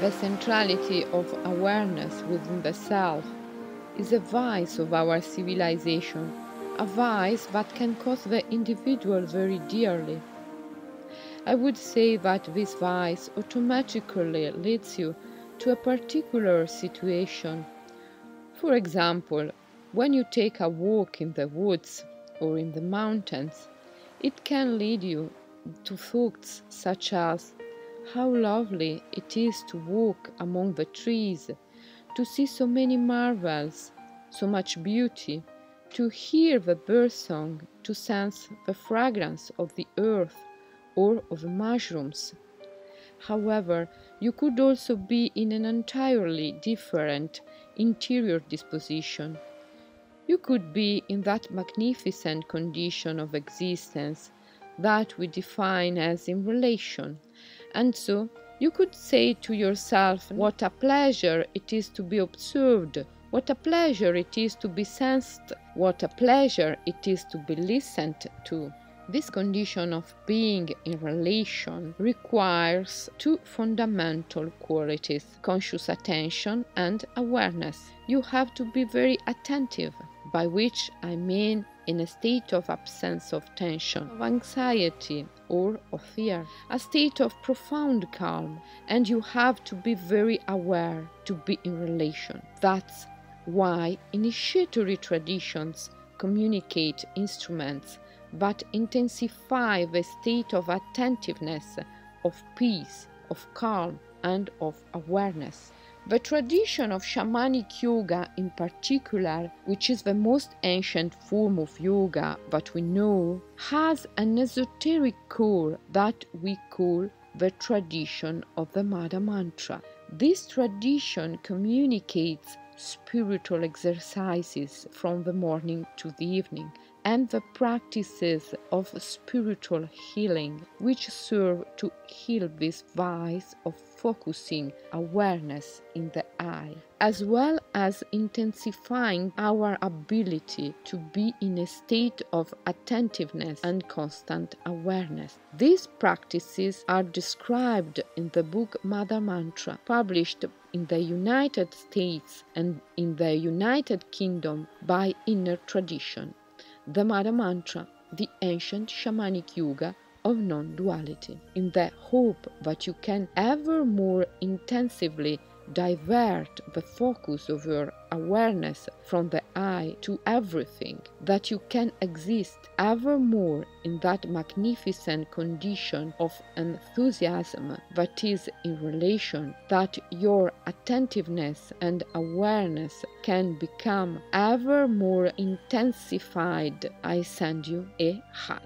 The centrality of awareness within the self is a vice of our civilization, a vice that can cost the individual very dearly. I would say that this vice automatically leads you to a particular situation. For example, when you take a walk in the woods or in the mountains, it can lead you to thoughts such as how lovely it is to walk among the trees, to see so many marvels, so much beauty, to hear the bird song, to sense the fragrance of the earth or of the mushrooms. However, you could also be in an entirely different interior disposition. You could be in that magnificent condition of existence that we define as in relation, and so you could say to yourself what a pleasure it is to be observed, what a pleasure it is to be sensed, what a pleasure it is to be listened to. This condition of being in relation requires two fundamental qualities conscious attention and awareness. You have to be very attentive, by which I mean in a state of absence of tension, of anxiety, or of fear, a state of profound calm, and you have to be very aware to be in relation. That's why initiatory traditions communicate instruments that intensify the state of attentiveness, of peace, of calm, and of awareness. The tradition of shamanic yoga, in particular, which is the most ancient form of yoga that we know, has an esoteric core that we call the tradition of the Mother Mantra. This tradition communicates spiritual exercises from the morning to the evening and the practices of spiritual healing, which serve to heal this vice of focusing awareness in the I, as well as intensifying our ability to be in a state of attentiveness and constant awareness. These practices are described in the book Mother Mantra, published in the United States and in the United Kingdom by Inner Tradition the Mantra, the ancient shamanic yoga of non duality, in the hope that you can ever more intensively divert the focus of your awareness from the I to everything, that you can exist ever more in that magnificent condition of enthusiasm that is in relation, that your attentiveness and awareness can become ever more intensified. I send you a hug.